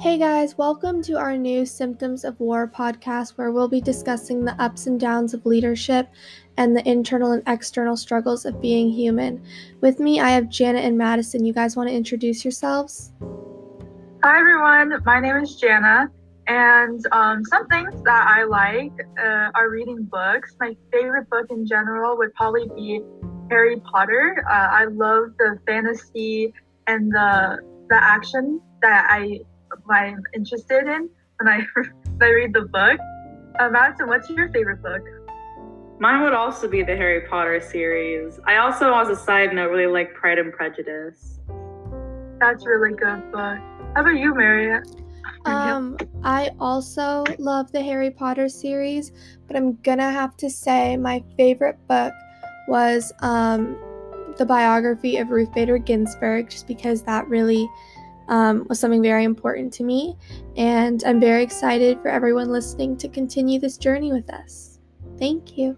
Hey guys, welcome to our new Symptoms of War podcast where we'll be discussing the ups and downs of leadership and the internal and external struggles of being human. With me, I have Janet and Madison. You guys want to introduce yourselves? Hi everyone, my name is Jana, and um, some things that I like uh, are reading books. My favorite book in general would probably be Harry Potter. Uh, I love the fantasy and the the action that I I'm interested in when I when I read the book. Uh, Madison, what's your favorite book? Mine would also be the Harry Potter series. I also, as a side note, really like Pride and Prejudice. That's a really good book. How about you, Maria? Um, I also love the Harry Potter series, but I'm gonna have to say my favorite book was um, the biography of Ruth Bader Ginsburg, just because that really um, was something very important to me. And I'm very excited for everyone listening to continue this journey with us. Thank you.